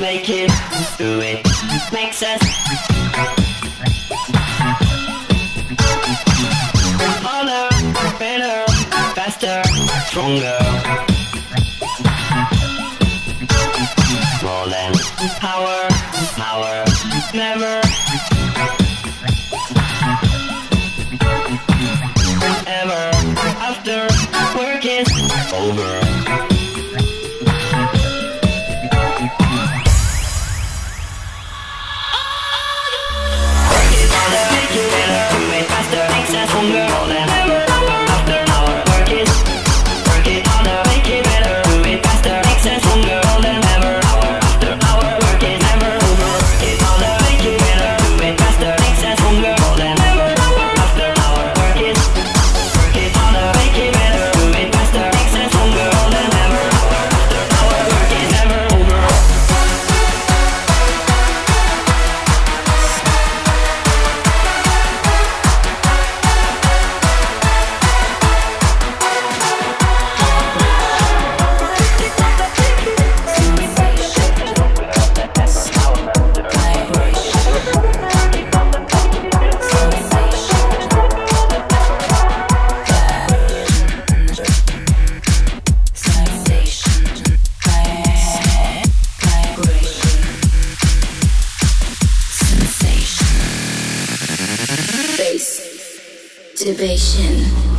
make it, do it, makes us harder, better, faster, stronger. More than power, power, never. Ever after work is over. Tubation.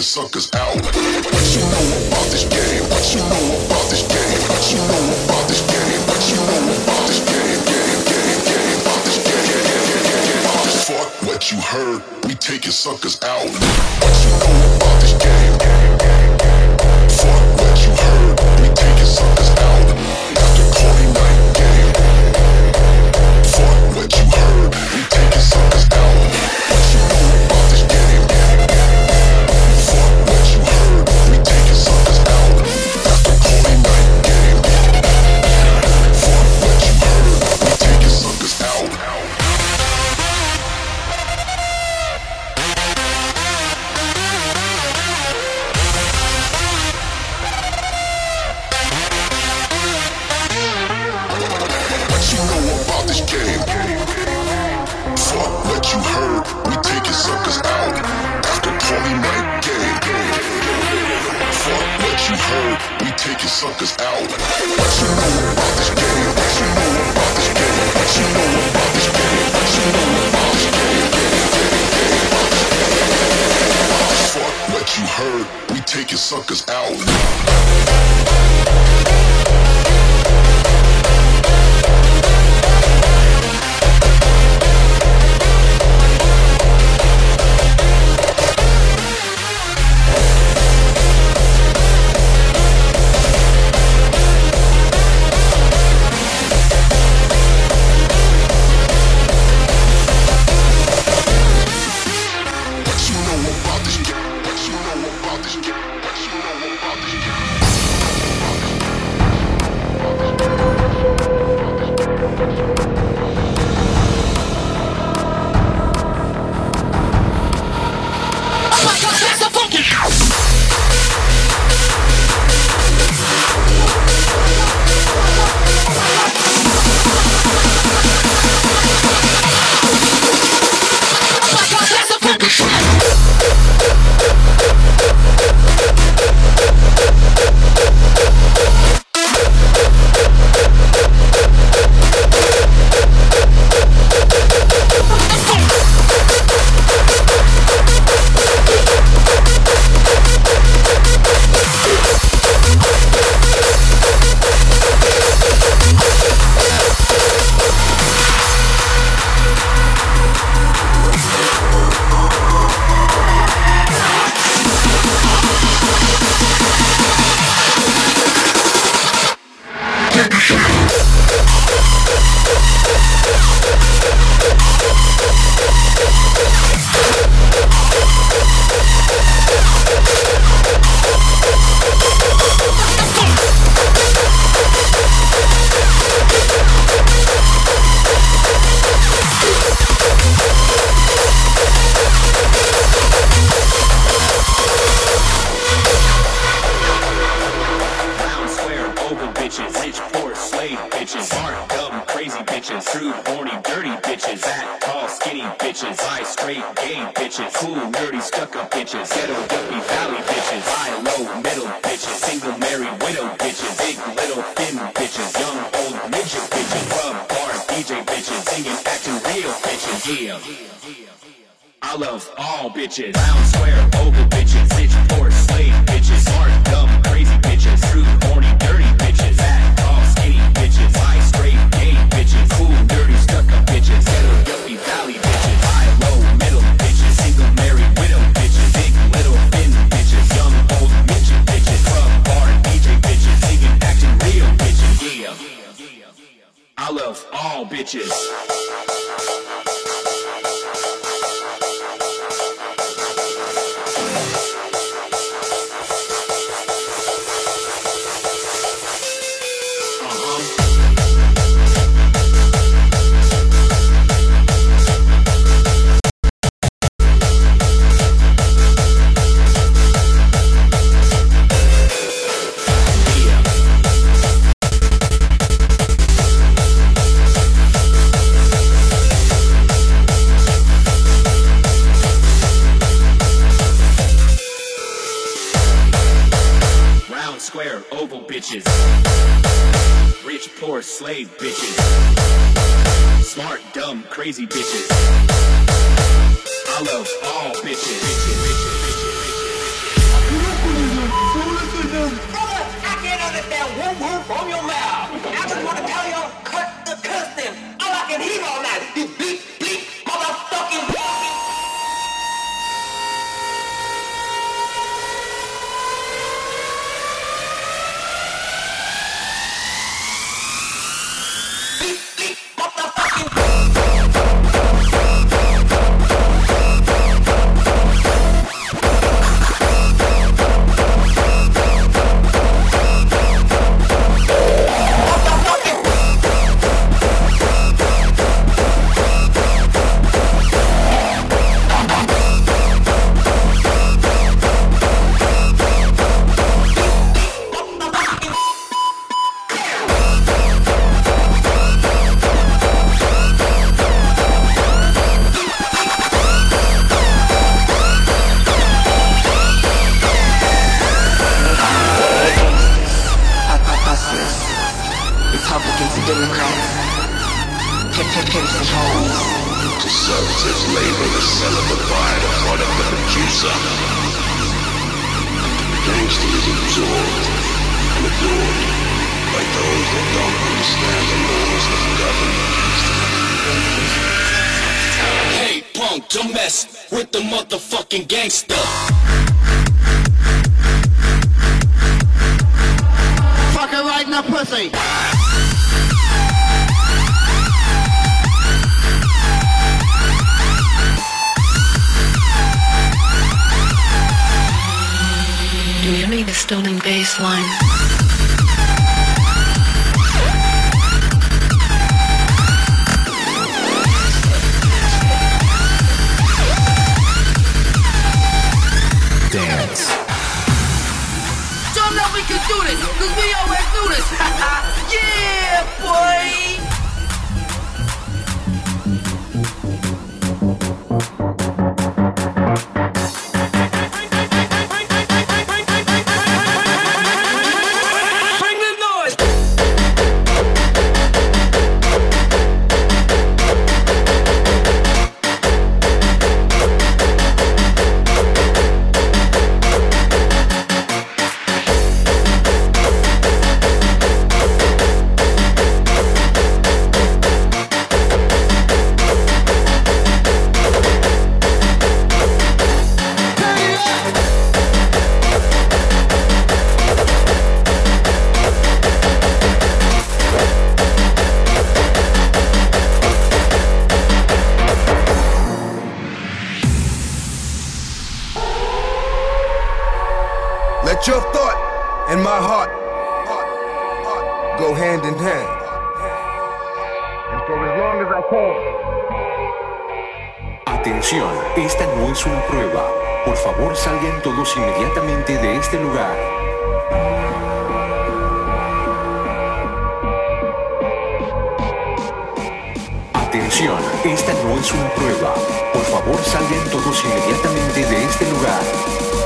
We suckers out. What you know about this game? What you know about this game? What you know about this game? What you know about this game? Game, game, game, about this game, game, game, game, game, about this. Fuck what you heard, we taking suckers out. What you bitches. dumb, crazy bitches. I love all bitches. Brother, I can't understand one word from your mouth. I just want to tell you, cut the cussing. All I can hear all night baseline. Esta no es una prueba. Por favor, salgan todos inmediatamente de este lugar.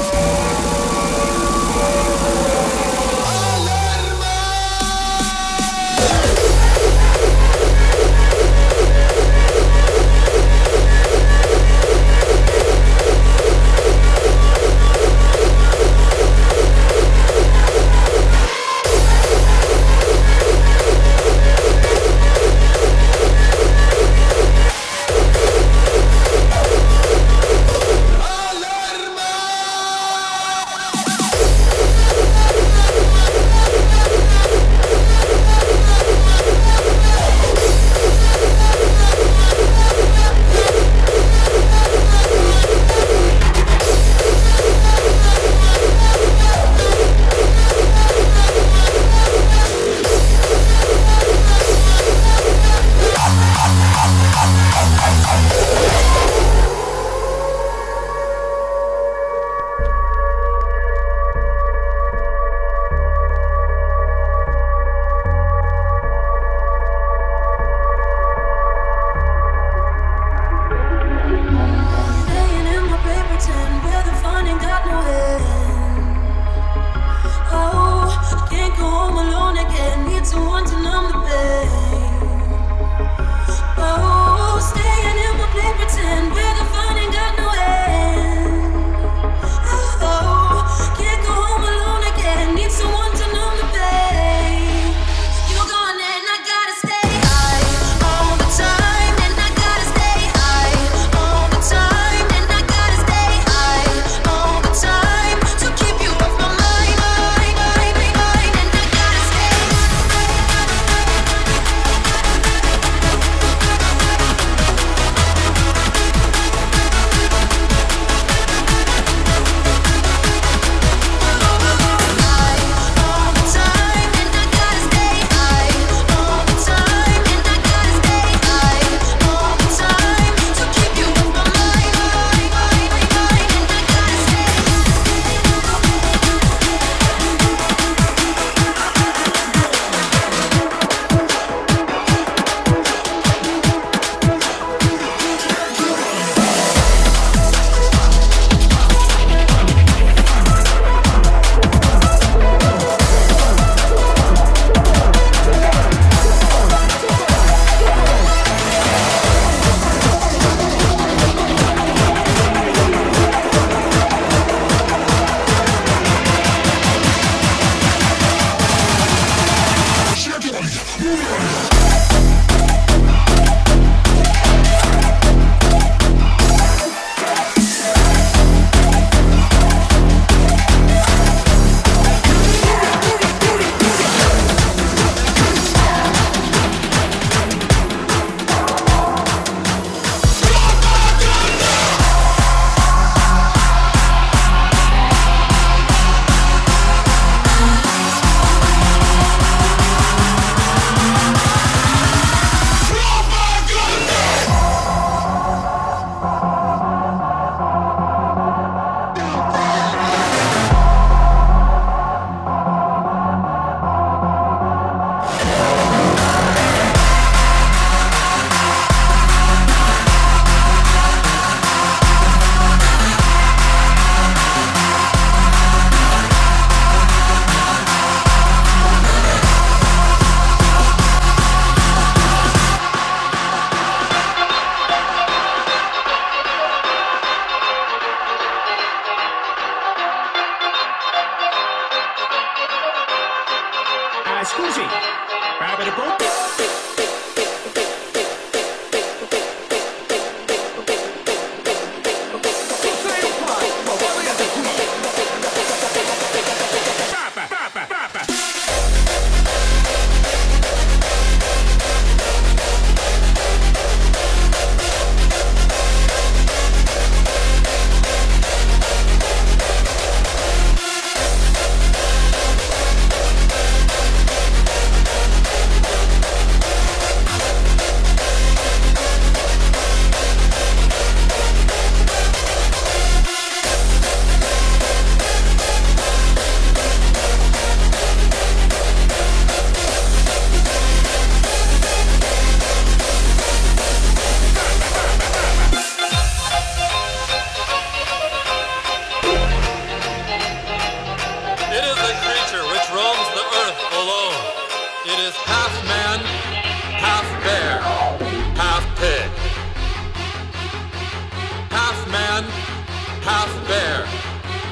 half bear,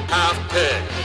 half pig.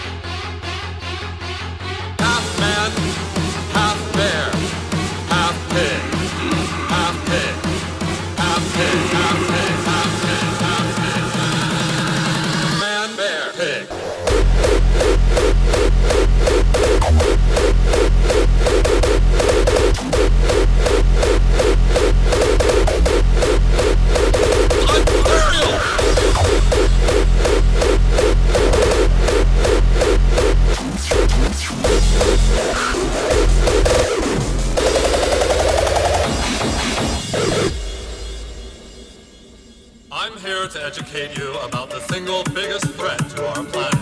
educate you about the single biggest threat to our planet.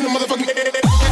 in the motherfucking.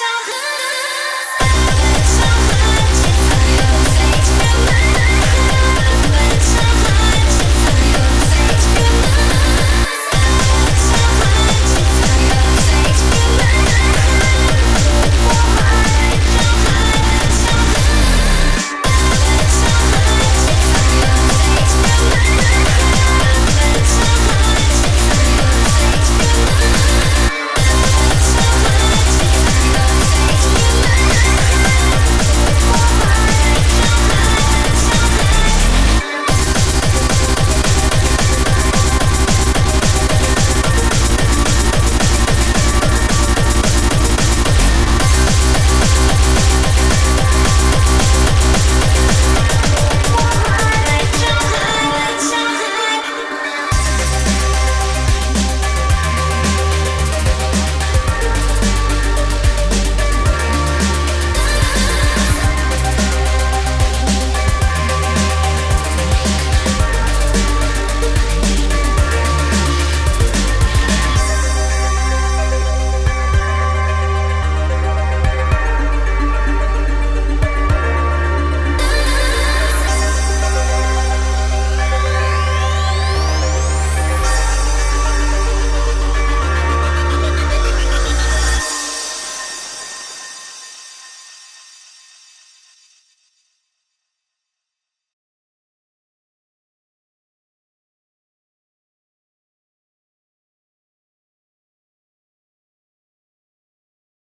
shall